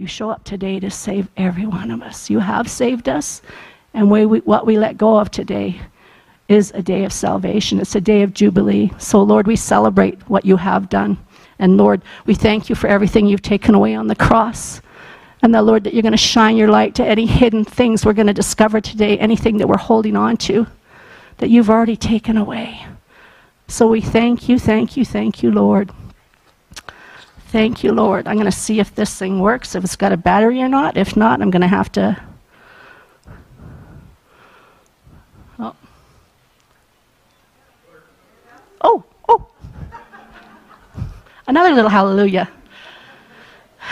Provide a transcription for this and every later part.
you show up today to save every one of us. You have saved us, and we, what we let go of today is a day of salvation. It's a day of jubilee. So, Lord, we celebrate what you have done. And Lord, we thank you for everything you've taken away on the cross. And the Lord, that you're going to shine your light to any hidden things we're going to discover today, anything that we're holding on to, that you've already taken away. So we thank you, thank you, thank you, Lord. Thank you, Lord. I'm going to see if this thing works, if it's got a battery or not. If not, I'm going to have to. Oh. Oh, oh. Another little hallelujah.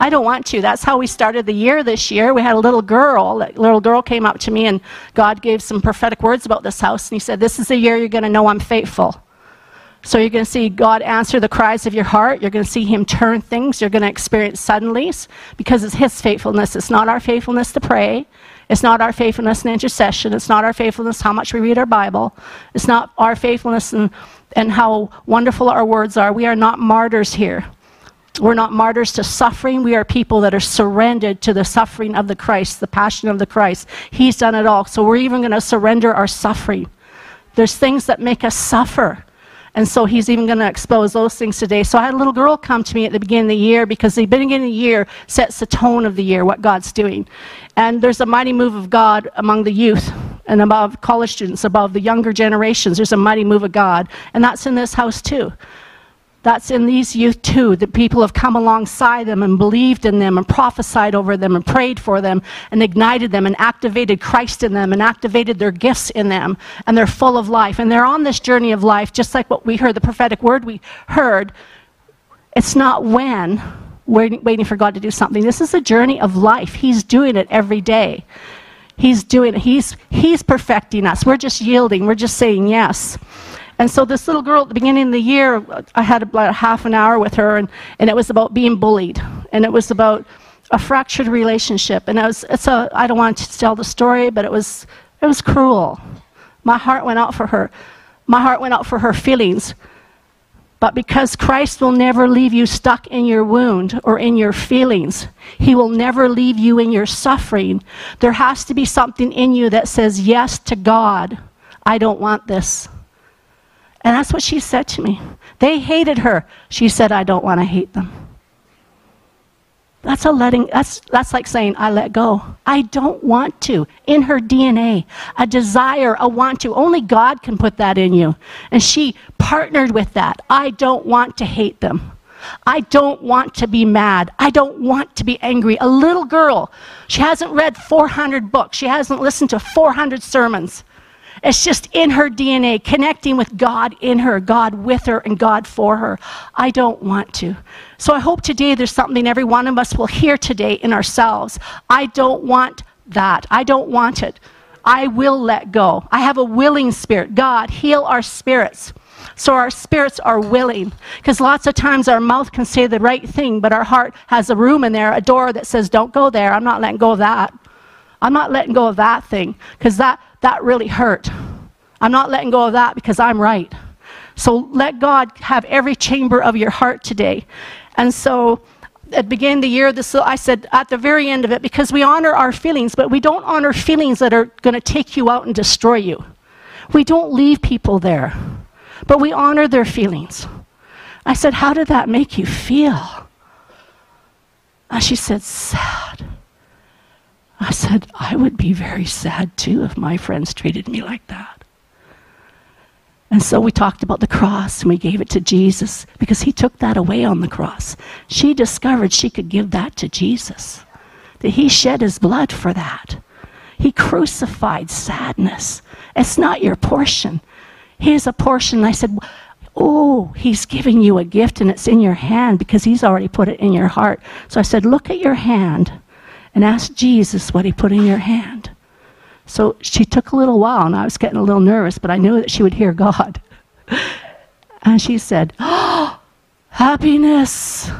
I don't want to. That's how we started the year this year. We had a little girl. A little girl came up to me, and God gave some prophetic words about this house. And He said, This is the year you're going to know I'm faithful. So you're going to see God answer the cries of your heart. You're going to see Him turn things. You're going to experience suddenlies because it's His faithfulness. It's not our faithfulness to pray. It's not our faithfulness in intercession. It's not our faithfulness how much we read our Bible. It's not our faithfulness and, and how wonderful our words are. We are not martyrs here. We're not martyrs to suffering. We are people that are surrendered to the suffering of the Christ, the passion of the Christ. He's done it all. So we're even going to surrender our suffering. There's things that make us suffer. And so he's even going to expose those things today. So I had a little girl come to me at the beginning of the year because the beginning of the year sets the tone of the year, what God's doing. And there's a mighty move of God among the youth and above college students, above the younger generations. There's a mighty move of God. And that's in this house too. That's in these youth too, that people have come alongside them and believed in them and prophesied over them and prayed for them and ignited them and activated Christ in them and activated their gifts in them. And they're full of life. And they're on this journey of life, just like what we heard, the prophetic word we heard. It's not when, waiting, waiting for God to do something. This is a journey of life. He's doing it every day. He's doing it. He's, he's perfecting us. We're just yielding. We're just saying yes. And so this little girl at the beginning of the year, I had about a half an hour with her, and, and it was about being bullied. And it was about a fractured relationship. And it was, it's a, I don't want to tell the story, but it was, it was cruel. My heart went out for her. My heart went out for her feelings. But because Christ will never leave you stuck in your wound or in your feelings, He will never leave you in your suffering, there has to be something in you that says yes to God. I don't want this. And that's what she said to me. They hated her. She said, I don't want to hate them. That's a letting, that's, that's like saying, I let go. I don't want to. In her DNA, a desire, a want to. Only God can put that in you. And she partnered with that. I don't want to hate them. I don't want to be mad. I don't want to be angry. A little girl, she hasn't read 400 books, she hasn't listened to 400 sermons. It's just in her DNA, connecting with God in her, God with her, and God for her. I don't want to. So I hope today there's something every one of us will hear today in ourselves. I don't want that. I don't want it. I will let go. I have a willing spirit. God, heal our spirits. So our spirits are willing. Because lots of times our mouth can say the right thing, but our heart has a room in there, a door that says, Don't go there. I'm not letting go of that. I'm not letting go of that thing. Because that that really hurt. I'm not letting go of that because I'm right. So let God have every chamber of your heart today. And so at the beginning of the year, this, I said at the very end of it, because we honor our feelings, but we don't honor feelings that are going to take you out and destroy you. We don't leave people there, but we honor their feelings. I said, How did that make you feel? And she said, Sad. I said, I would be very sad too if my friends treated me like that. And so we talked about the cross and we gave it to Jesus because he took that away on the cross. She discovered she could give that to Jesus, that he shed his blood for that. He crucified sadness. It's not your portion. Here's a portion. I said, Oh, he's giving you a gift and it's in your hand because he's already put it in your heart. So I said, Look at your hand and ask Jesus what he put in your hand. So she took a little while, and I was getting a little nervous, but I knew that she would hear God. and she said, Oh, happiness.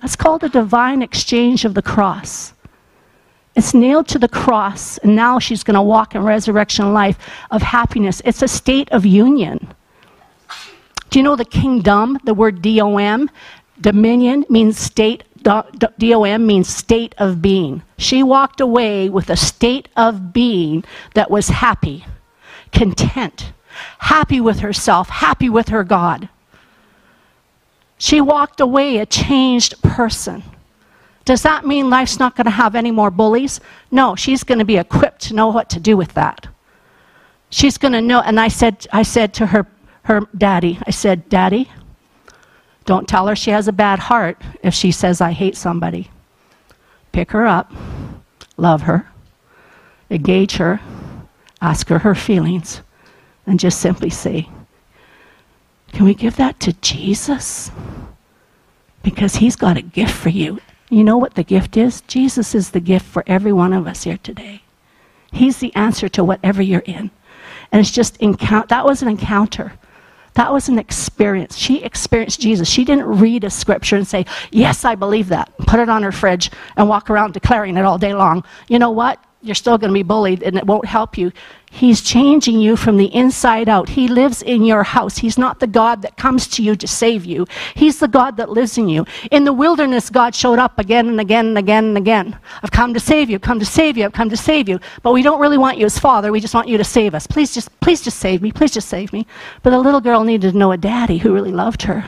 That's called a divine exchange of the cross. It's nailed to the cross, and now she's going to walk in resurrection life of happiness. It's a state of union. Do you know the kingdom, the word D O M? Dominion means state, D-O-M means state of being. She walked away with a state of being that was happy, content, happy with herself, happy with her God. She walked away a changed person. Does that mean life's not going to have any more bullies? No, she's going to be equipped to know what to do with that. She's going to know. And I said, I said to her, her daddy, I said, Daddy, don't tell her she has a bad heart if she says, I hate somebody. Pick her up, love her, engage her, ask her her feelings, and just simply say, Can we give that to Jesus? Because he's got a gift for you. You know what the gift is? Jesus is the gift for every one of us here today. He's the answer to whatever you're in. And it's just encounter that was an encounter. That was an experience. She experienced Jesus. She didn't read a scripture and say, Yes, I believe that. Put it on her fridge and walk around declaring it all day long. You know what? You're still going to be bullied and it won't help you. He's changing you from the inside out. He lives in your house. He's not the God that comes to you to save you. He's the God that lives in you. In the wilderness, God showed up again and again and again and again. I've come to save you, I've come to save you, I've come to save you. But we don't really want you as Father. We just want you to save us. Please just, please just save me. Please just save me. But the little girl needed to know a daddy who really loved her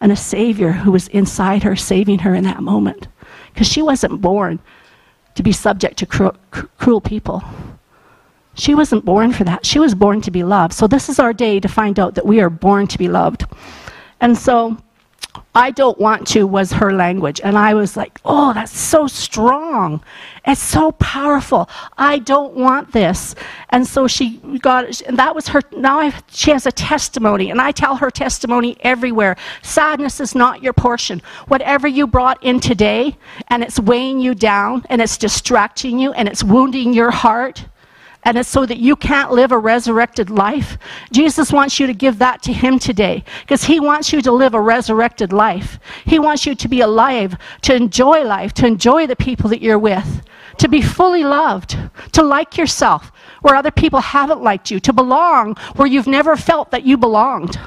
and a Savior who was inside her, saving her in that moment. Because she wasn't born to be subject to cruel, cruel people. She wasn't born for that. She was born to be loved. So this is our day to find out that we are born to be loved. And so I don't want to was her language. And I was like, oh, that's so strong. It's so powerful. I don't want this. And so she got, and that was her, now I, she has a testimony. And I tell her testimony everywhere. Sadness is not your portion. Whatever you brought in today, and it's weighing you down, and it's distracting you, and it's wounding your heart, and it's so that you can't live a resurrected life. Jesus wants you to give that to Him today because He wants you to live a resurrected life. He wants you to be alive, to enjoy life, to enjoy the people that you're with, to be fully loved, to like yourself where other people haven't liked you, to belong where you've never felt that you belonged.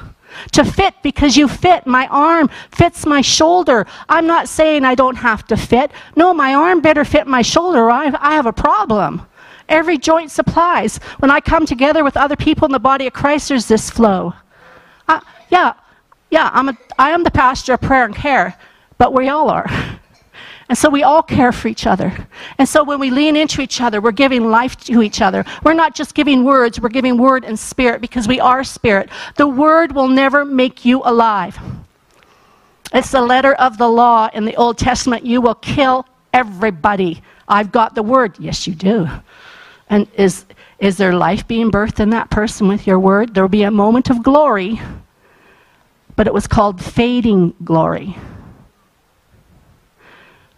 To fit because you fit. My arm fits my shoulder. I'm not saying I don't have to fit. No, my arm better fit my shoulder. I, I have a problem. Every joint supplies. When I come together with other people in the body of Christ, there's this flow. Uh, yeah, yeah, I'm a, I am the pastor of prayer and care, but we all are. And so we all care for each other. And so when we lean into each other, we're giving life to each other. We're not just giving words, we're giving word and spirit because we are spirit. The word will never make you alive. It's the letter of the law in the Old Testament. You will kill everybody. I've got the word. Yes, you do. And is, is there life being birthed in that person with your word? There will be a moment of glory, but it was called fading glory.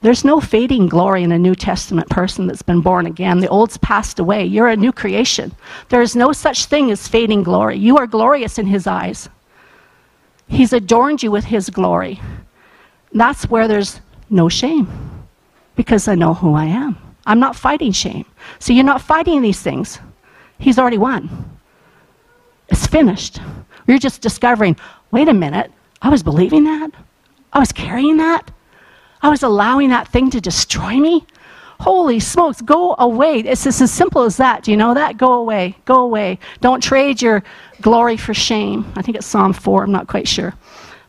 There's no fading glory in a New Testament person that's been born again. The old's passed away. You're a new creation. There is no such thing as fading glory. You are glorious in His eyes. He's adorned you with His glory. That's where there's no shame because I know who I am. I'm not fighting shame. So you're not fighting these things. He's already won. It's finished. You're just discovering wait a minute, I was believing that? I was carrying that? I was allowing that thing to destroy me? Holy smokes, go away. It's just as simple as that. Do you know that? Go away. Go away. Don't trade your glory for shame. I think it's Psalm 4, I'm not quite sure.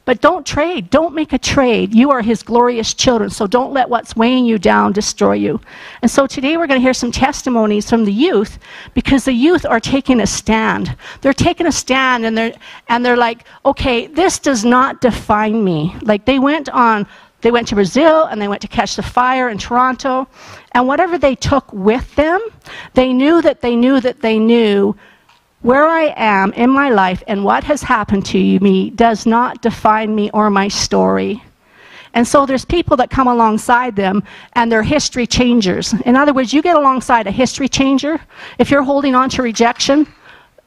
But don't trade. Don't make a trade. You are his glorious children. So don't let what's weighing you down destroy you. And so today we're going to hear some testimonies from the youth because the youth are taking a stand. They're taking a stand and they're, and they're like, okay, this does not define me. Like they went on, they went to Brazil and they went to catch the fire in Toronto. And whatever they took with them, they knew that they knew that they knew where I am in my life and what has happened to me does not define me or my story. And so there's people that come alongside them and they're history changers. In other words, you get alongside a history changer. If you're holding on to rejection,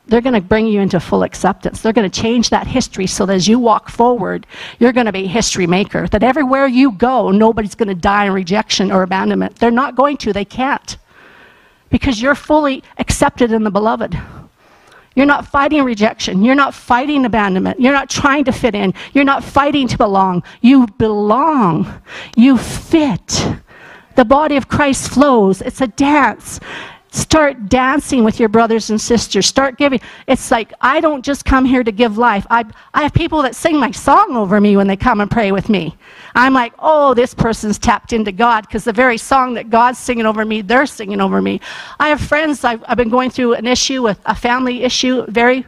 they're going to bring you into full acceptance. They're going to change that history so that as you walk forward, you're going to be a history maker. That everywhere you go, nobody's going to die in rejection or abandonment. They're not going to, they can't. Because you're fully accepted in the beloved. You're not fighting rejection. You're not fighting abandonment. You're not trying to fit in. You're not fighting to belong. You belong. You fit. The body of Christ flows. It's a dance. Start dancing with your brothers and sisters. Start giving. It's like, I don't just come here to give life. I, I have people that sing my song over me when they come and pray with me. I'm like, oh, this person's tapped into God because the very song that God's singing over me, they're singing over me. I have friends, I've, I've been going through an issue, with a family issue, very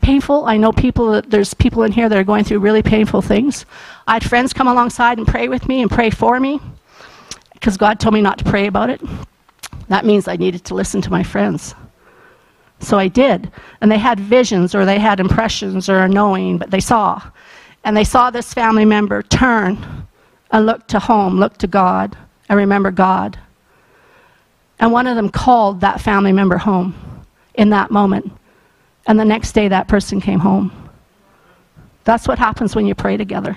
painful. I know people, there's people in here that are going through really painful things. I had friends come alongside and pray with me and pray for me because God told me not to pray about it. That means I needed to listen to my friends. So I did. And they had visions or they had impressions or a knowing, but they saw. And they saw this family member turn and look to home, look to God, and remember God. And one of them called that family member home in that moment. And the next day, that person came home. That's what happens when you pray together.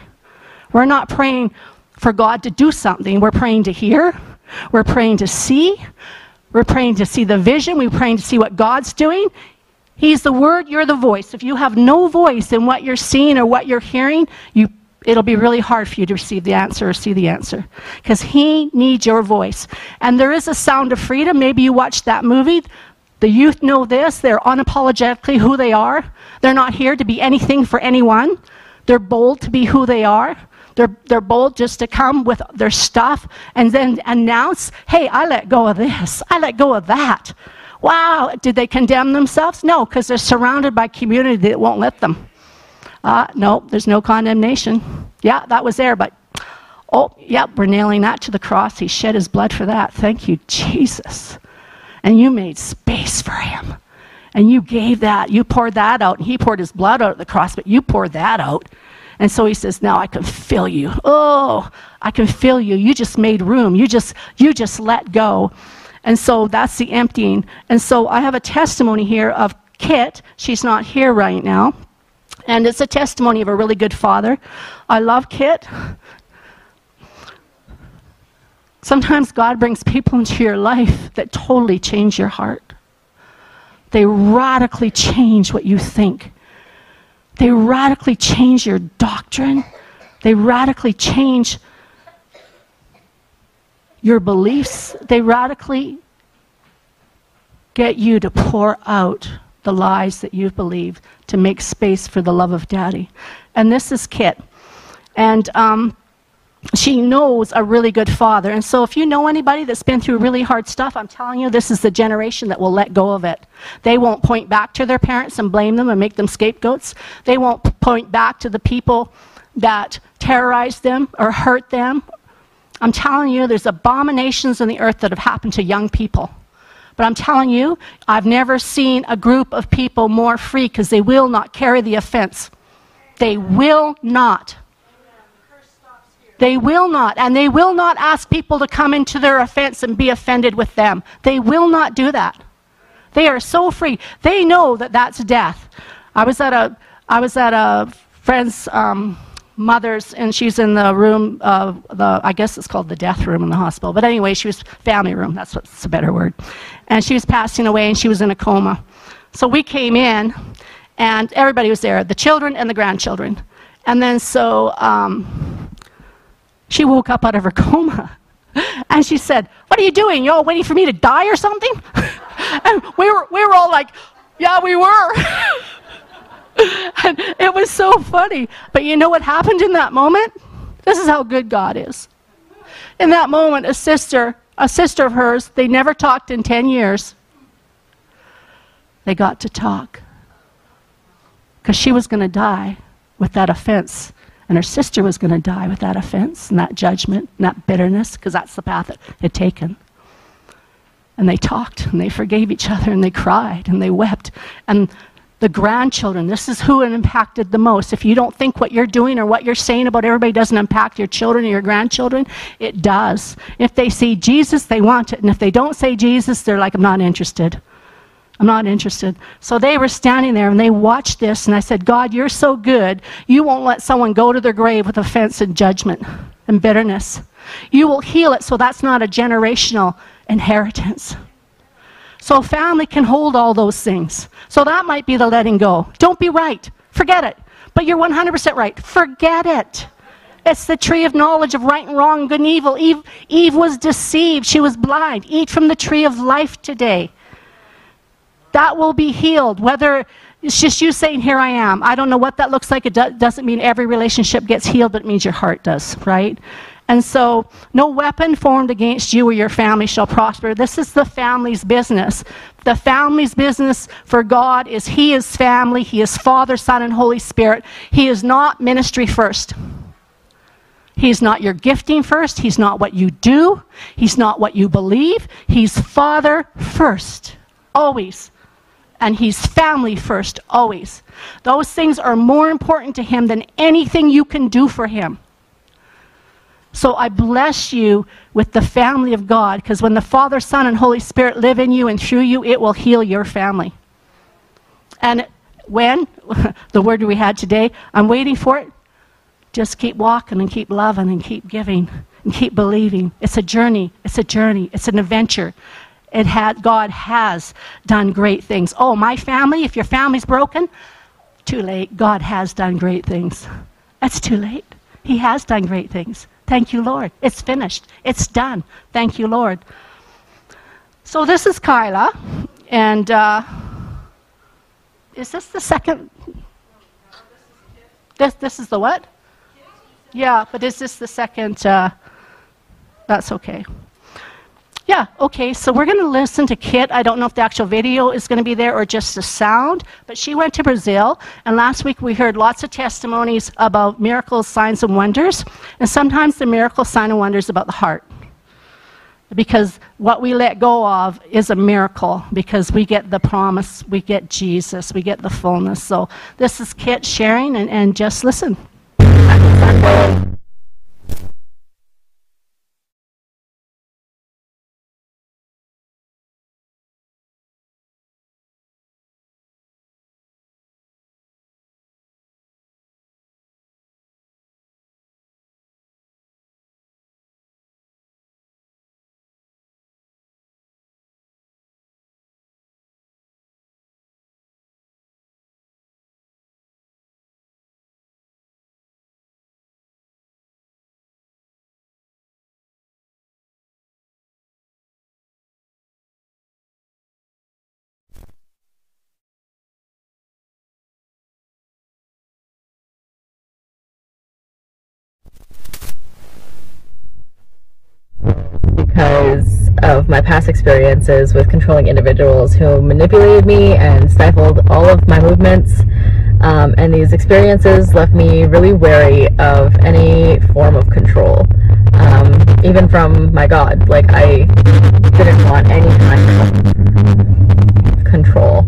We're not praying for God to do something, we're praying to hear, we're praying to see, we're praying to see the vision. We're praying to see what God's doing. He's the word, you're the voice. If you have no voice in what you're seeing or what you're hearing, you, it'll be really hard for you to receive the answer or see the answer because He needs your voice. And there is a sound of freedom. Maybe you watched that movie. The youth know this. They're unapologetically who they are. They're not here to be anything for anyone. They're bold to be who they are. They're, they're bold just to come with their stuff and then announce, hey, I let go of this, I let go of that. Wow, did they condemn themselves? No, because they're surrounded by community that won't let them. Uh, no, there's no condemnation. Yeah, that was there, but oh, yeah, we're nailing that to the cross. He shed his blood for that. Thank you, Jesus. And you made space for him. And you gave that, you poured that out, and he poured his blood out at the cross, but you poured that out. And so he says, Now I can feel you. Oh, I can feel you. You just made room. You just, you just let go. And so that's the emptying. And so I have a testimony here of Kit. She's not here right now. And it's a testimony of a really good father. I love Kit. Sometimes God brings people into your life that totally change your heart. They radically change what you think. They radically change your doctrine. They radically change your beliefs. They radically get you to pour out the lies that you've believed to make space for the love of daddy. And this is Kit. And um, she knows a really good father. And so, if you know anybody that's been through really hard stuff, I'm telling you, this is the generation that will let go of it. They won't point back to their parents and blame them and make them scapegoats. They won't point back to the people that terrorized them or hurt them. I'm telling you, there's abominations in the earth that have happened to young people. But I'm telling you, I've never seen a group of people more free because they will not carry the offense. They will not. They will not. And they will not ask people to come into their offense and be offended with them. They will not do that. They are so free. They know that that's death. I was at a, I was at a friend's um, mother's, and she's in the room, uh, the, I guess it's called the death room in the hospital. But anyway, she was family room. That's what's a better word. And she was passing away, and she was in a coma. So we came in, and everybody was there, the children and the grandchildren. And then so um, she woke up out of her coma. And she said, What are you doing? You all waiting for me to die or something? and we were, we were all like, Yeah, we were. and it was so funny. But you know what happened in that moment? This is how good God is. In that moment, a sister, a sister of hers, they never talked in 10 years. They got to talk. Because she was going to die with that offense and her sister was going to die with that offense and that judgment and that bitterness, because that's the path it had taken. And they talked and they forgave each other and they cried and they wept. And the grandchildren, this is who it impacted the most. If you don't think what you're doing or what you're saying about everybody doesn't impact your children or your grandchildren, it does. If they see Jesus, they want it. And if they don't say Jesus, they're like, I'm not interested. I'm not interested. So they were standing there and they watched this, and I said, God, you're so good. You won't let someone go to their grave with offense and judgment and bitterness. You will heal it so that's not a generational inheritance. So family can hold all those things. So that might be the letting go. Don't be right. Forget it. But you're 100% right. Forget it. It's the tree of knowledge of right and wrong, good and evil. Eve, Eve was deceived. She was blind. Eat from the tree of life today. That will be healed. Whether it's just you saying, Here I am. I don't know what that looks like. It do- doesn't mean every relationship gets healed, but it means your heart does, right? And so, no weapon formed against you or your family shall prosper. This is the family's business. The family's business for God is He is family, He is Father, Son, and Holy Spirit. He is not ministry first. He's not your gifting first. He's not what you do. He's not what you believe. He's Father first, always. And He's family first, always. Those things are more important to Him than anything you can do for Him. So I bless you with the family of God because when the Father, Son, and Holy Spirit live in you and through you, it will heal your family. And when, the word we had today, I'm waiting for it. Just keep walking and keep loving and keep giving and keep believing. It's a journey. It's a journey. It's an adventure. It had, God has done great things. Oh, my family, if your family's broken, too late. God has done great things. It's too late. He has done great things. Thank you, Lord. It's finished. It's done. Thank you, Lord. So this is Kyla, and uh, is this the second? This this is the what? Yeah, but is this the second? Uh, that's okay. Yeah, okay, so we're going to listen to Kit. I don't know if the actual video is going to be there or just the sound, but she went to Brazil, and last week we heard lots of testimonies about miracles, signs, and wonders, and sometimes the miracle, sign, and wonders about the heart. Because what we let go of is a miracle, because we get the promise, we get Jesus, we get the fullness. So this is Kit sharing, and, and just listen. Because of my past experiences with controlling individuals who manipulated me and stifled all of my movements. Um, and these experiences left me really wary of any form of control, um, even from my God. Like, I didn't want any kind of control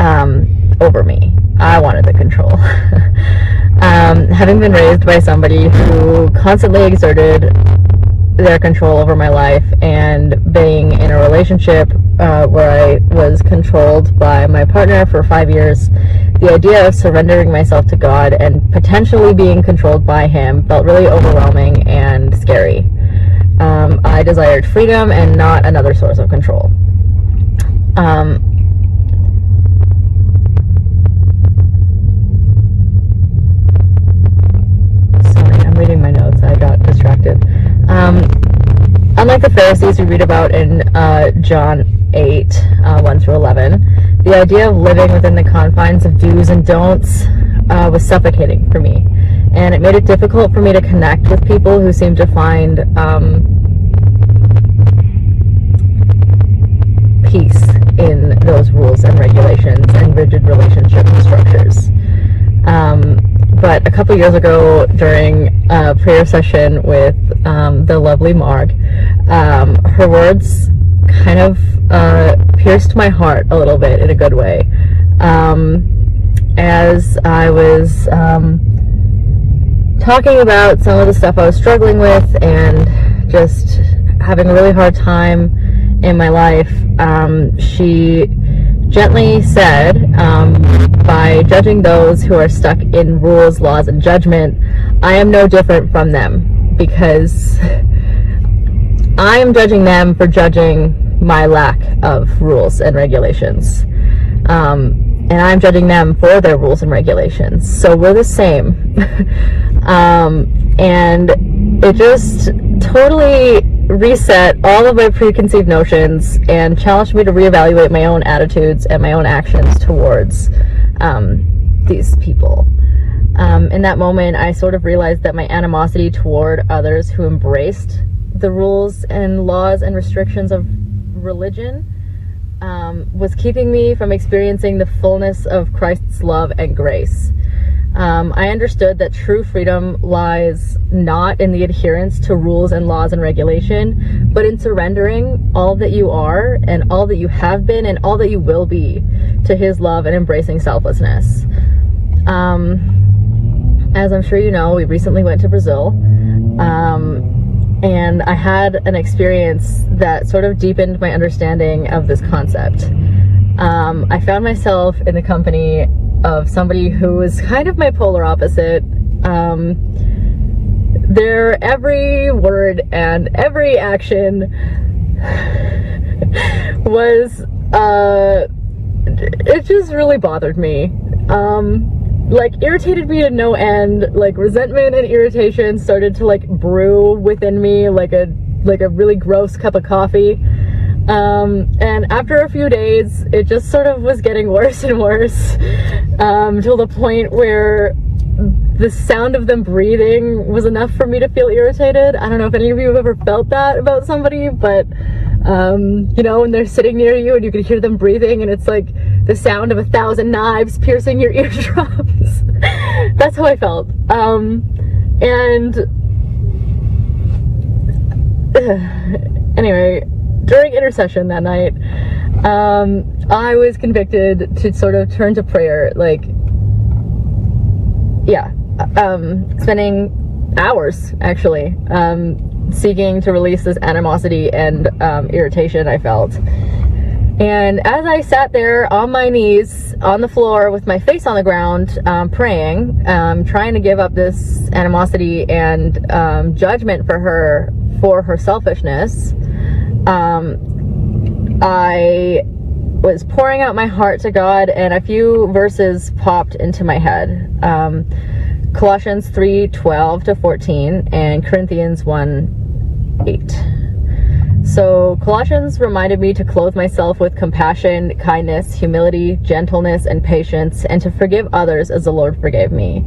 um, over me. I wanted the control. Um, having been raised by somebody who constantly exerted their control over my life and being in a relationship uh, where I was controlled by my partner for five years, the idea of surrendering myself to God and potentially being controlled by Him felt really overwhelming and scary. Um, I desired freedom and not another source of control. Um, sorry, I'm reading my notes. I got distracted. Unlike the Pharisees we read about in uh, John 8, uh, 1 through 11, the idea of living within the confines of do's and don'ts uh, was suffocating for me. And it made it difficult for me to connect with people who seemed to find um, peace in those rules and regulations and rigid relationship structures. Um, but a couple years ago during a prayer session with um, the lovely Marg, um, her words kind of uh, pierced my heart a little bit in a good way. Um, as I was um, talking about some of the stuff I was struggling with and just having a really hard time in my life, um, she gently said, um, by judging those who are stuck in rules, laws, and judgment, I am no different from them because I am judging them for judging my lack of rules and regulations. Um, and I'm judging them for their rules and regulations. So we're the same. um, and it just totally reset all of my preconceived notions and challenged me to reevaluate my own attitudes and my own actions towards um, these people. Um, in that moment, I sort of realized that my animosity toward others who embraced the rules and laws and restrictions of religion um, was keeping me from experiencing the fullness of Christ's love and grace. Um, I understood that true freedom lies not in the adherence to rules and laws and regulation, but in surrendering all that you are and all that you have been and all that you will be to His love and embracing selflessness. Um, as I'm sure you know, we recently went to Brazil. Um, and I had an experience that sort of deepened my understanding of this concept. Um, I found myself in the company of somebody who was kind of my polar opposite. Um, their every word and every action was, uh, it just really bothered me. Um, like irritated me to no end like resentment and irritation started to like brew within me like a like a really gross cup of coffee um, and after a few days it just sort of was getting worse and worse um, till the point where the sound of them breathing was enough for me to feel irritated i don't know if any of you have ever felt that about somebody but um, you know when they're sitting near you and you can hear them breathing and it's like the sound of a thousand knives piercing your eardrums. That's how I felt. Um, and anyway, during intercession that night, um, I was convicted to sort of turn to prayer. Like, yeah, um, spending hours actually um, seeking to release this animosity and um, irritation I felt. And as I sat there on my knees on the floor with my face on the ground, um, praying, um, trying to give up this animosity and um, judgment for her for her selfishness, um, I was pouring out my heart to God, and a few verses popped into my head. Um, Colossians 3 12 to 14 and Corinthians 1 8. So, Colossians reminded me to clothe myself with compassion, kindness, humility, gentleness, and patience, and to forgive others as the Lord forgave me.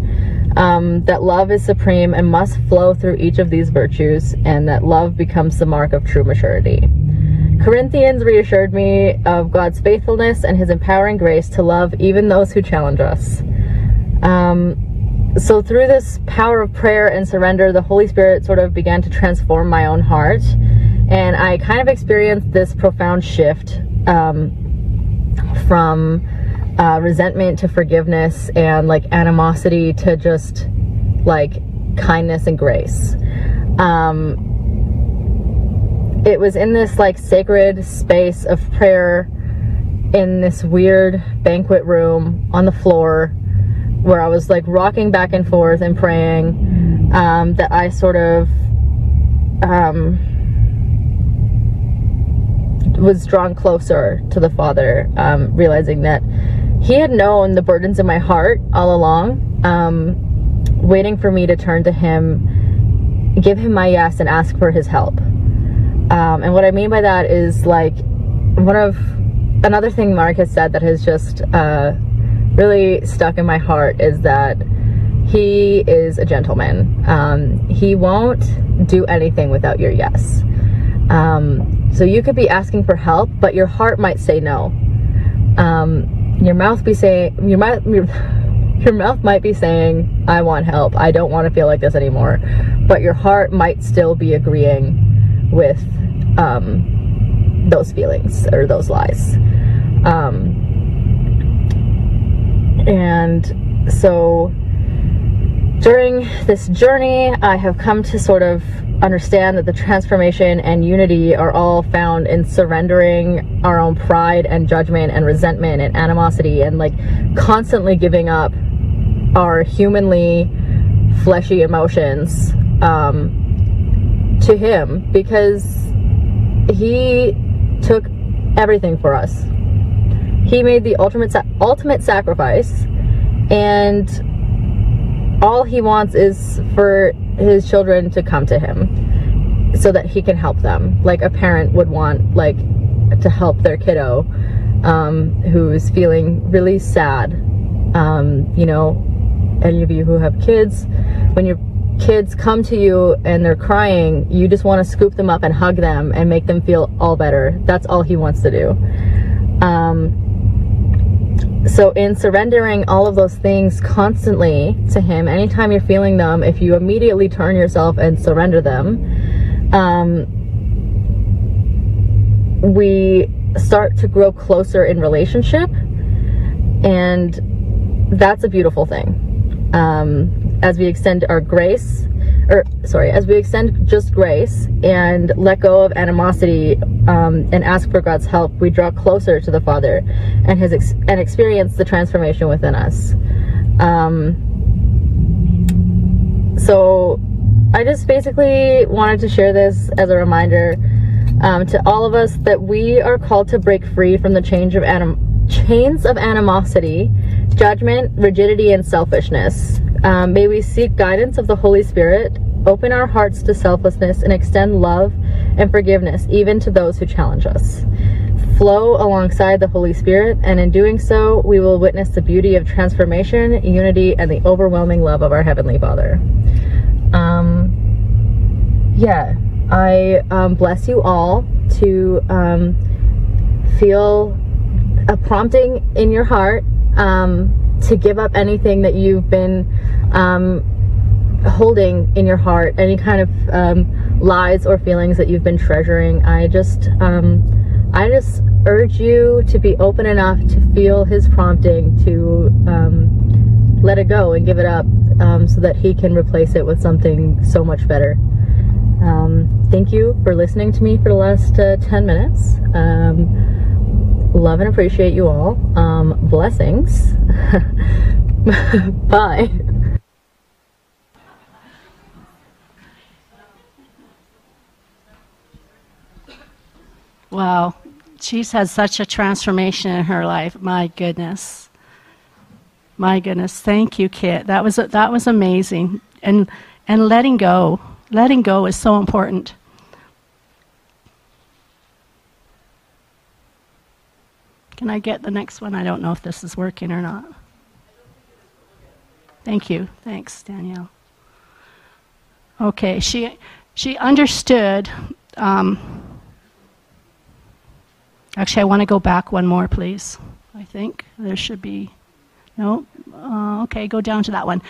Um, that love is supreme and must flow through each of these virtues, and that love becomes the mark of true maturity. Corinthians reassured me of God's faithfulness and his empowering grace to love even those who challenge us. Um, so, through this power of prayer and surrender, the Holy Spirit sort of began to transform my own heart and I kind of experienced this profound shift um, from uh, resentment to forgiveness and like animosity to just like kindness and grace. Um, it was in this like sacred space of prayer in this weird banquet room on the floor where I was like rocking back and forth and praying um, that I sort of um, was drawn closer to the Father, um, realizing that He had known the burdens in my heart all along, um, waiting for me to turn to Him, give Him my yes, and ask for His help. Um, and what I mean by that is like one of another thing Mark has said that has just uh, really stuck in my heart is that he is a gentleman. Um, he won't do anything without your yes. Um, so you could be asking for help, but your heart might say no. Um, your mouth be saying your mouth your, your mouth might be saying, "I want help. I don't want to feel like this anymore," but your heart might still be agreeing with um, those feelings or those lies. Um, and so during this journey, I have come to sort of understand that the transformation and unity are all found in surrendering our own pride and judgment and resentment and animosity and like constantly giving up our humanly fleshy emotions um, to him because he took everything for us. He made the ultimate sa- ultimate sacrifice, and all he wants is for his children to come to him so that he can help them, like a parent would want, like to help their kiddo um, who's feeling really sad. Um, you know, any of you who have kids, when your kids come to you and they're crying, you just want to scoop them up and hug them and make them feel all better. That's all he wants to do. Um, so, in surrendering all of those things constantly to Him, anytime you're feeling them, if you immediately turn yourself and surrender them, um, we start to grow closer in relationship. And that's a beautiful thing. Um, as we extend our grace, or sorry, as we extend just grace and let go of animosity um, and ask for God's help, we draw closer to the Father and his ex- and experience the transformation within us. Um, so, I just basically wanted to share this as a reminder um, to all of us that we are called to break free from the change of anim- chains of animosity, judgment, rigidity, and selfishness. Um, may we seek guidance of the Holy Spirit, open our hearts to selflessness, and extend love and forgiveness even to those who challenge us. Flow alongside the Holy Spirit, and in doing so, we will witness the beauty of transformation, unity, and the overwhelming love of our Heavenly Father. Um, yeah, I um, bless you all to um, feel a prompting in your heart um, to give up anything that you've been um, holding in your heart, any kind of um, lies or feelings that you've been treasuring. I just, um, I just urge you to be open enough to feel His prompting to let it go and give it up, so that He can replace it with something so much better. Um, thank you for listening to me for the last uh, 10 minutes. Love and appreciate you all. Um, blessings. Bye. Wow. She's had such a transformation in her life. My goodness. My goodness. Thank you, Kit. That was that was amazing. And and letting go. Letting go is so important. Can I get the next one? I don't know if this is working or not. Thank you. Thanks, Danielle. Okay, she she understood. Um, actually, I want to go back one more, please. I think there should be. No. Uh, okay, go down to that one.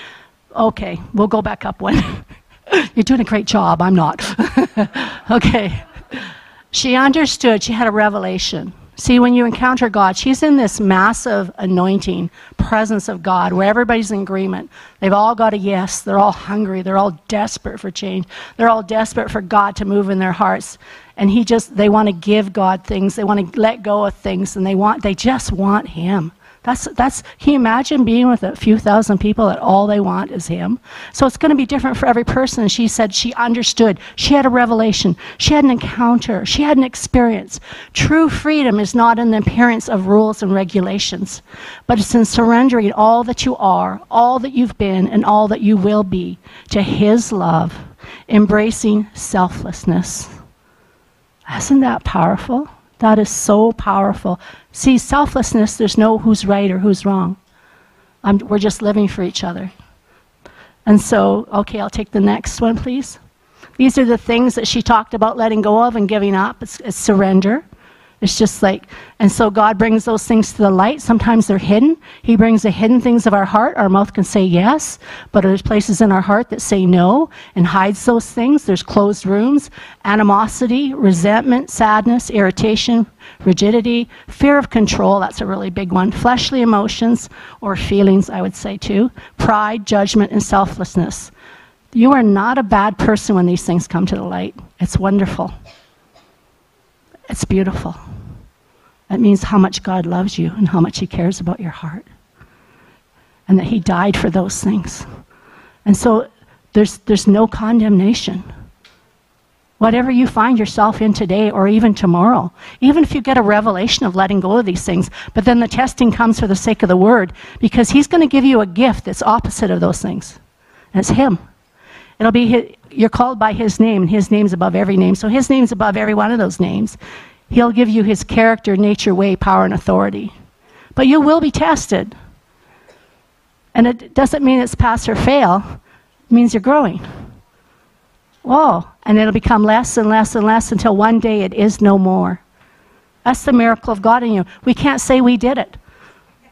Okay, we'll go back up one. You're doing a great job. I'm not. okay. She understood. She had a revelation. See, when you encounter God, she's in this massive anointing presence of God where everybody's in agreement. They've all got a yes. They're all hungry. They're all desperate for change. They're all desperate for God to move in their hearts. And he just, they want to give God things. They want to let go of things. And they want, they just want Him. That's, that's, can you imagine being with a few thousand people that all they want is him? So it's going to be different for every person. She said she understood. She had a revelation. She had an encounter. She had an experience. True freedom is not in the appearance of rules and regulations, but it's in surrendering all that you are, all that you've been, and all that you will be to his love, embracing selflessness. Isn't that powerful? That is so powerful. See, selflessness, there's no who's right or who's wrong. I'm, we're just living for each other. And so, okay, I'll take the next one, please. These are the things that she talked about letting go of and giving up. It's, it's surrender. It's just like, and so God brings those things to the light. Sometimes they're hidden. He brings the hidden things of our heart. Our mouth can say yes, but there's places in our heart that say no and hides those things. There's closed rooms, animosity, resentment, sadness, irritation, rigidity, fear of control. That's a really big one. Fleshly emotions or feelings, I would say too. Pride, judgment, and selflessness. You are not a bad person when these things come to the light. It's wonderful. It's beautiful. It means how much God loves you and how much He cares about your heart. And that He died for those things. And so there's, there's no condemnation. Whatever you find yourself in today or even tomorrow, even if you get a revelation of letting go of these things, but then the testing comes for the sake of the word because he's going to give you a gift that's opposite of those things. And it's him. It'll be you're called by his name, and his name's above every name. So his name's above every one of those names. He'll give you his character, nature, way, power, and authority. But you will be tested. And it doesn't mean it's pass or fail, it means you're growing. Oh, and it'll become less and less and less until one day it is no more. That's the miracle of God in you. We can't say we did it.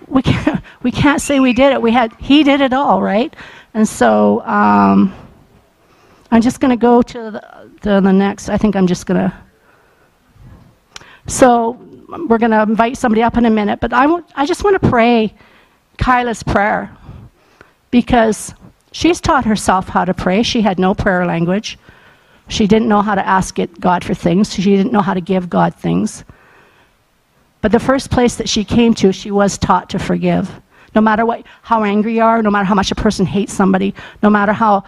We can't, we can't say we did it. We had He did it all, right? And so um, I'm just going to go to the, to the next. I think I'm just going to. So we're going to invite somebody up in a minute, but I, w- I just want to pray Kyla's prayer because she's taught herself how to pray. She had no prayer language. She didn't know how to ask it, God for things. She didn't know how to give God things. But the first place that she came to, she was taught to forgive. No matter what, how angry you are, no matter how much a person hates somebody, no matter how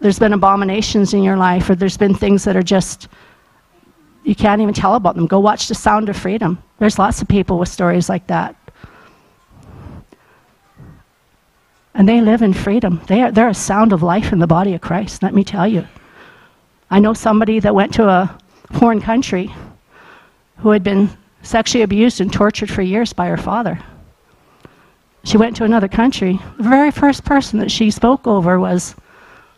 there's been abominations in your life, or there's been things that are just, you can't even tell about them. Go watch The Sound of Freedom. There's lots of people with stories like that. And they live in freedom. They are, they're a sound of life in the body of Christ, let me tell you. I know somebody that went to a foreign country who had been sexually abused and tortured for years by her father. She went to another country. The very first person that she spoke over was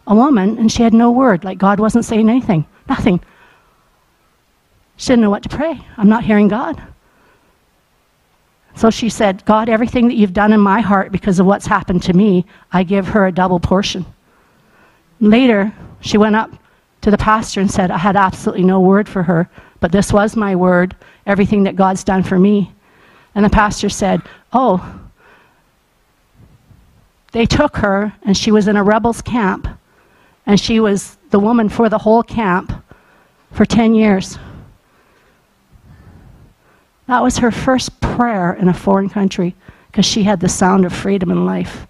a woman, and she had no word, like God wasn't saying anything, nothing. She didn't know what to pray. I'm not hearing God. So she said, God, everything that you've done in my heart because of what's happened to me, I give her a double portion. Later, she went up to the pastor and said, I had absolutely no word for her, but this was my word, everything that God's done for me. And the pastor said, Oh, they took her, and she was in a rebels camp, and she was the woman for the whole camp for 10 years. That was her first prayer in a foreign country because she had the sound of freedom in life.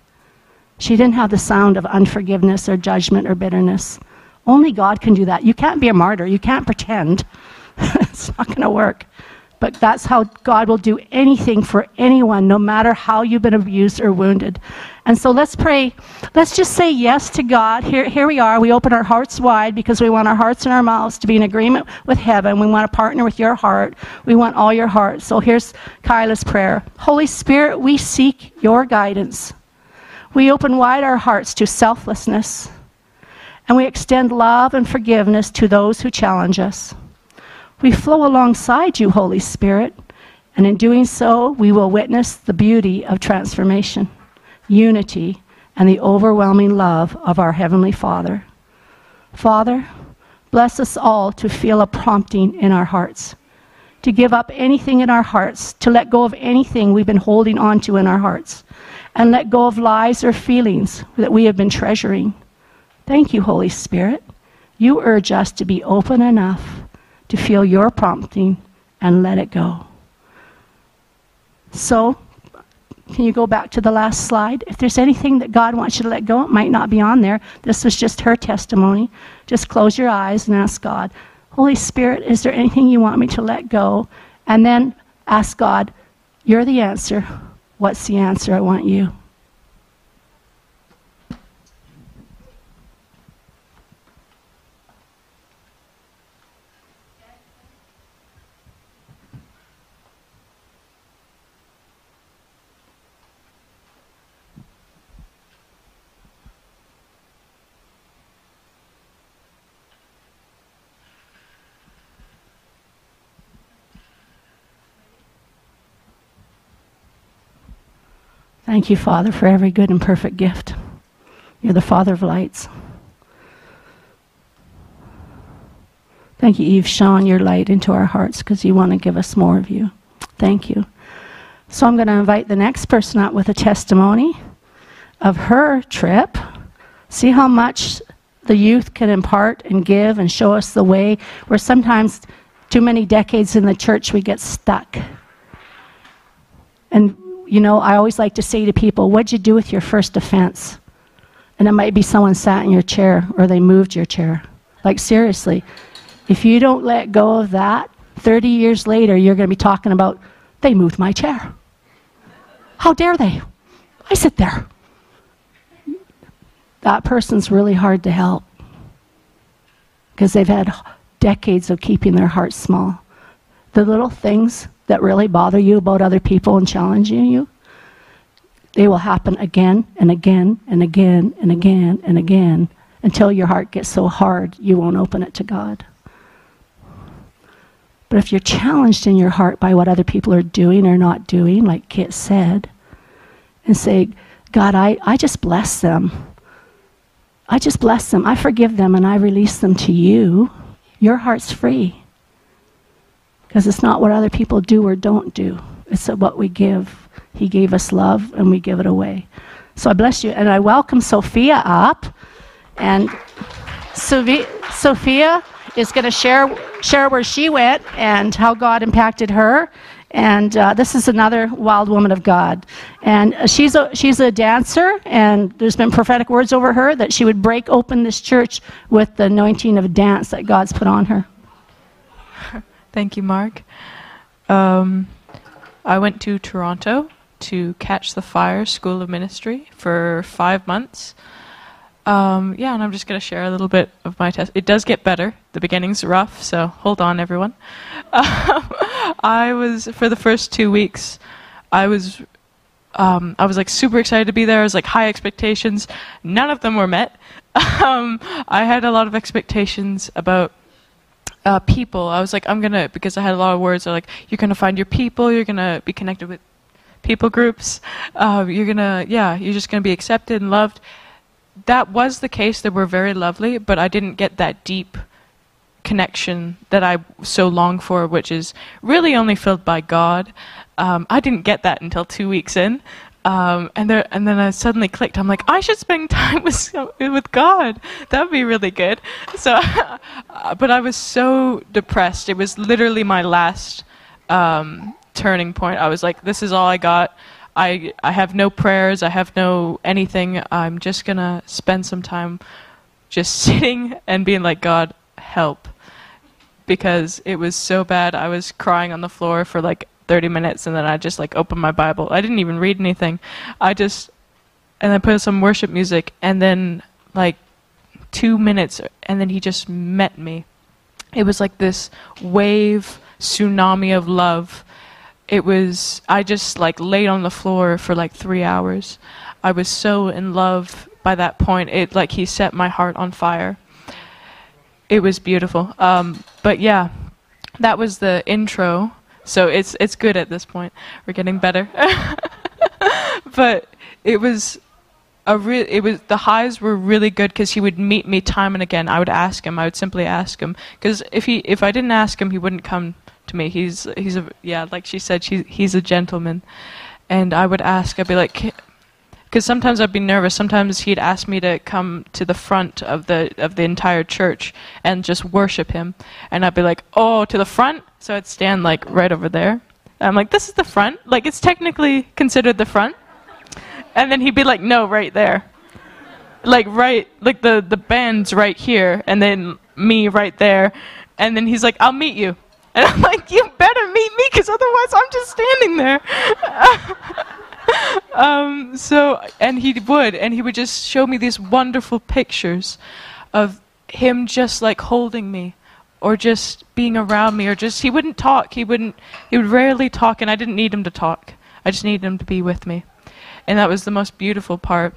She didn't have the sound of unforgiveness or judgment or bitterness. Only God can do that. You can't be a martyr. You can't pretend. it's not going to work. But that's how God will do anything for anyone, no matter how you've been abused or wounded. And so let's pray. Let's just say yes to God. Here, here we are. We open our hearts wide because we want our hearts and our mouths to be in agreement with heaven. We want to partner with your heart. We want all your heart. So here's Kyla's prayer Holy Spirit, we seek your guidance. We open wide our hearts to selflessness, and we extend love and forgiveness to those who challenge us. We flow alongside you, Holy Spirit, and in doing so, we will witness the beauty of transformation, unity, and the overwhelming love of our Heavenly Father. Father, bless us all to feel a prompting in our hearts, to give up anything in our hearts, to let go of anything we've been holding on to in our hearts, and let go of lies or feelings that we have been treasuring. Thank you, Holy Spirit. You urge us to be open enough to feel your prompting and let it go. So, can you go back to the last slide? If there's anything that God wants you to let go, it might not be on there. This was just her testimony. Just close your eyes and ask God, Holy Spirit, is there anything you want me to let go? And then ask God, You're the answer. What's the answer I want you? Thank you, Father, for every good and perfect gift. You're the Father of lights. Thank you, you've shone your light into our hearts because you want to give us more of you. Thank you. So I'm going to invite the next person out with a testimony of her trip. See how much the youth can impart and give and show us the way where sometimes too many decades in the church we get stuck. And you know, I always like to say to people, what'd you do with your first offense? And it might be someone sat in your chair or they moved your chair. Like, seriously. If you don't let go of that, 30 years later, you're going to be talking about, they moved my chair. How dare they? I sit there. That person's really hard to help because they've had decades of keeping their hearts small. The little things that really bother you about other people and challenging you, they will happen again and again and again and again and again until your heart gets so hard you won't open it to God. But if you're challenged in your heart by what other people are doing or not doing, like Kit said, and say, God, I, I just bless them. I just bless them. I forgive them and I release them to you. Your heart's free. Because it's not what other people do or don't do, it's what we give. He gave us love and we give it away. So I bless you. And I welcome Sophia up. And Sophia is going to share, share where she went and how God impacted her. And uh, this is another wild woman of God. And uh, she's, a, she's a dancer, and there's been prophetic words over her that she would break open this church with the anointing of dance that God's put on her. Thank you, Mark. Um, I went to Toronto to Catch the Fire School of Ministry for five months. Um, yeah, and I'm just going to share a little bit of my test. It does get better. The beginning's rough, so hold on, everyone. Um, I was for the first two weeks, I was, um, I was like super excited to be there. I was like high expectations. None of them were met. Um, I had a lot of expectations about uh, people. I was like, I'm gonna because I had a lot of words. Are like, you're gonna find your people. You're gonna be connected with people groups. Uh, you're gonna, yeah, you're just gonna be accepted and loved that was the case. They were very lovely, but I didn't get that deep connection that I so long for, which is really only filled by God. Um, I didn't get that until two weeks in. Um, and there, and then I suddenly clicked. I'm like, I should spend time with with God. That would be really good. So, but I was so depressed. It was literally my last um, turning point. I was like, this is all I got. I I have no prayers. I have no anything. I'm just gonna spend some time just sitting and being like, God, help, because it was so bad. I was crying on the floor for like 30 minutes, and then I just like opened my Bible. I didn't even read anything. I just and I put some worship music, and then like two minutes, and then he just met me. It was like this wave tsunami of love it was I just like laid on the floor for like three hours. I was so in love by that point. It like he set my heart on fire. It was beautiful. Um, but yeah, that was the intro. So it's it's good at this point. We're getting better. but it was a real it was the highs were really good because he would meet me time and again. I would ask him. I would simply ask him because if he if I didn't ask him, he wouldn't come to me. He's he's a yeah, like she said, she, he's a gentleman. And I would ask, I'd be like, because sometimes I'd be nervous. Sometimes he'd ask me to come to the front of the of the entire church and just worship him, and I'd be like, oh, to the front. So I'd stand like right over there. I'm like, this is the front. Like it's technically considered the front. And then he'd be like, no, right there. Like right, like the the band's right here, and then me right there. And then he's like, I'll meet you. And I'm like, you better meet me because otherwise I'm just standing there. um, so, and he would, and he would just show me these wonderful pictures of him just like holding me or just being around me or just he wouldn't talk he wouldn't he would rarely talk and i didn't need him to talk. I just needed him to be with me. And that was the most beautiful part.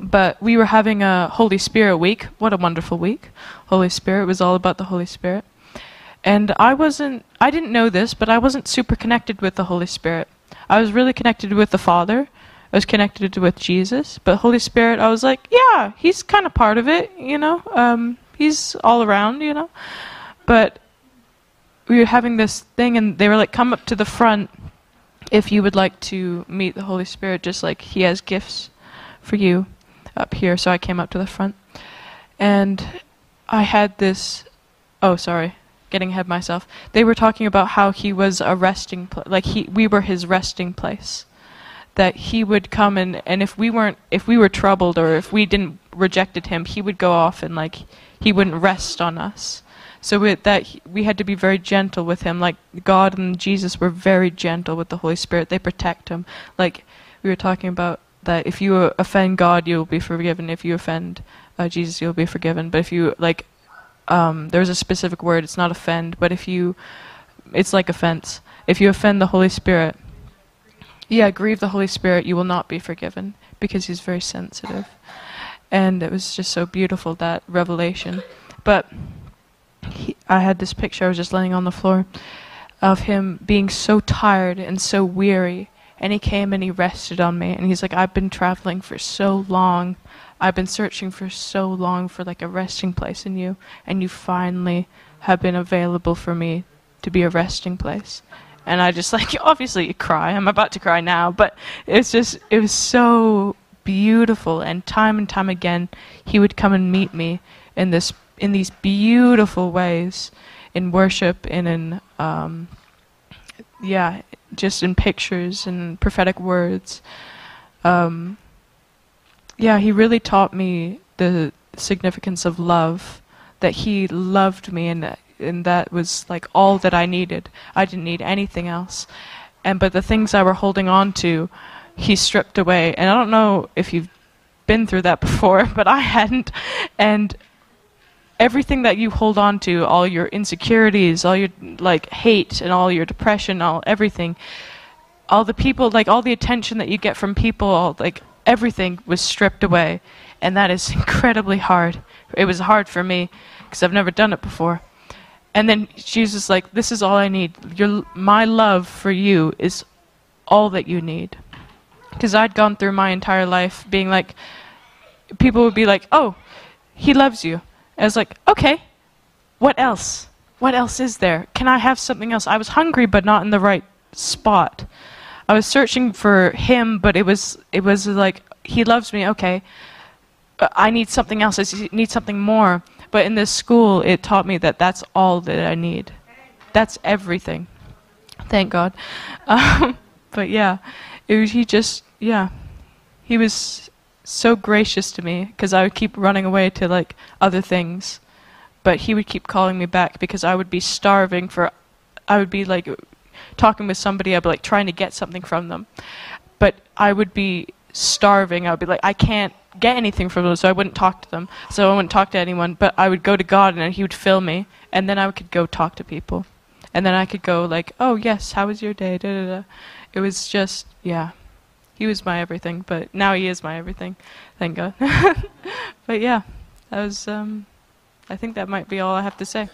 But we were having a holy spirit week. What a wonderful week. Holy spirit was all about the holy spirit. And I wasn't, I didn't know this, but I wasn't super connected with the Holy Spirit. I was really connected with the Father. I was connected with Jesus. But Holy Spirit, I was like, yeah, he's kind of part of it, you know? Um, he's all around, you know? But we were having this thing, and they were like, come up to the front if you would like to meet the Holy Spirit, just like he has gifts for you up here. So I came up to the front. And I had this. Oh, sorry getting ahead myself. They were talking about how he was a resting place, like he, we were his resting place. That he would come and, and if we weren't, if we were troubled or if we didn't rejected him, he would go off and like, he wouldn't rest on us. So with that, we had to be very gentle with him. Like God and Jesus were very gentle with the Holy Spirit. They protect him. Like we were talking about that if you offend God, you will be forgiven. If you offend uh, Jesus, you'll be forgiven. But if you like, um, there's a specific word. It's not offend, but if you, it's like offense. If you offend the Holy Spirit, yeah, grieve the Holy Spirit, you will not be forgiven because He's very sensitive. And it was just so beautiful that revelation. But he, I had this picture. I was just laying on the floor of him being so tired and so weary and he came and he rested on me and he's like i've been traveling for so long i've been searching for so long for like a resting place in you and you finally have been available for me to be a resting place. And i just like obviously you cry. I'm about to cry now but it's just it was so beautiful. And time and time again he would come and meet me in this in these beautiful ways in worship and in um, yeah just in pictures and prophetic words. Um, yeah, he really taught me the significance of love. That he loved me, and and that was like all that I needed. I didn't need anything else. And but the things I were holding on to, he stripped away. And I don't know if you've been through that before, but I hadn't. And everything that you hold on to, all your insecurities, all your like hate and all your depression, all everything, all the people, like all the attention that you get from people, all, like everything was stripped away, and that is incredibly hard. It was hard for me because I've never done it before. And then Jesus like, "This is all I need. Your my love for you is all that you need." Because I'd gone through my entire life being like, people would be like, "Oh, he loves you." I was like, okay, what else? What else is there? Can I have something else? I was hungry, but not in the right spot. I was searching for him, but it was it was like he loves me. Okay, I need something else. I need something more. But in this school, it taught me that that's all that I need. That's everything. Thank God. Um, but yeah, it was, he just yeah, he was so gracious to me because I would keep running away to like other things, but he would keep calling me back because I would be starving for. I would be like talking with somebody. I'd be like trying to get something from them, but I would be starving. I would be like, I can't get anything from them, so I wouldn't talk to them. So I wouldn't talk to anyone. But I would go to God, and He would fill me, and then I could go talk to people, and then I could go like, Oh yes, how was your day? Da da da. It was just yeah he was my everything, but now he is my everything. Thank God. but yeah, that was. Um, I think that might be all I have to say.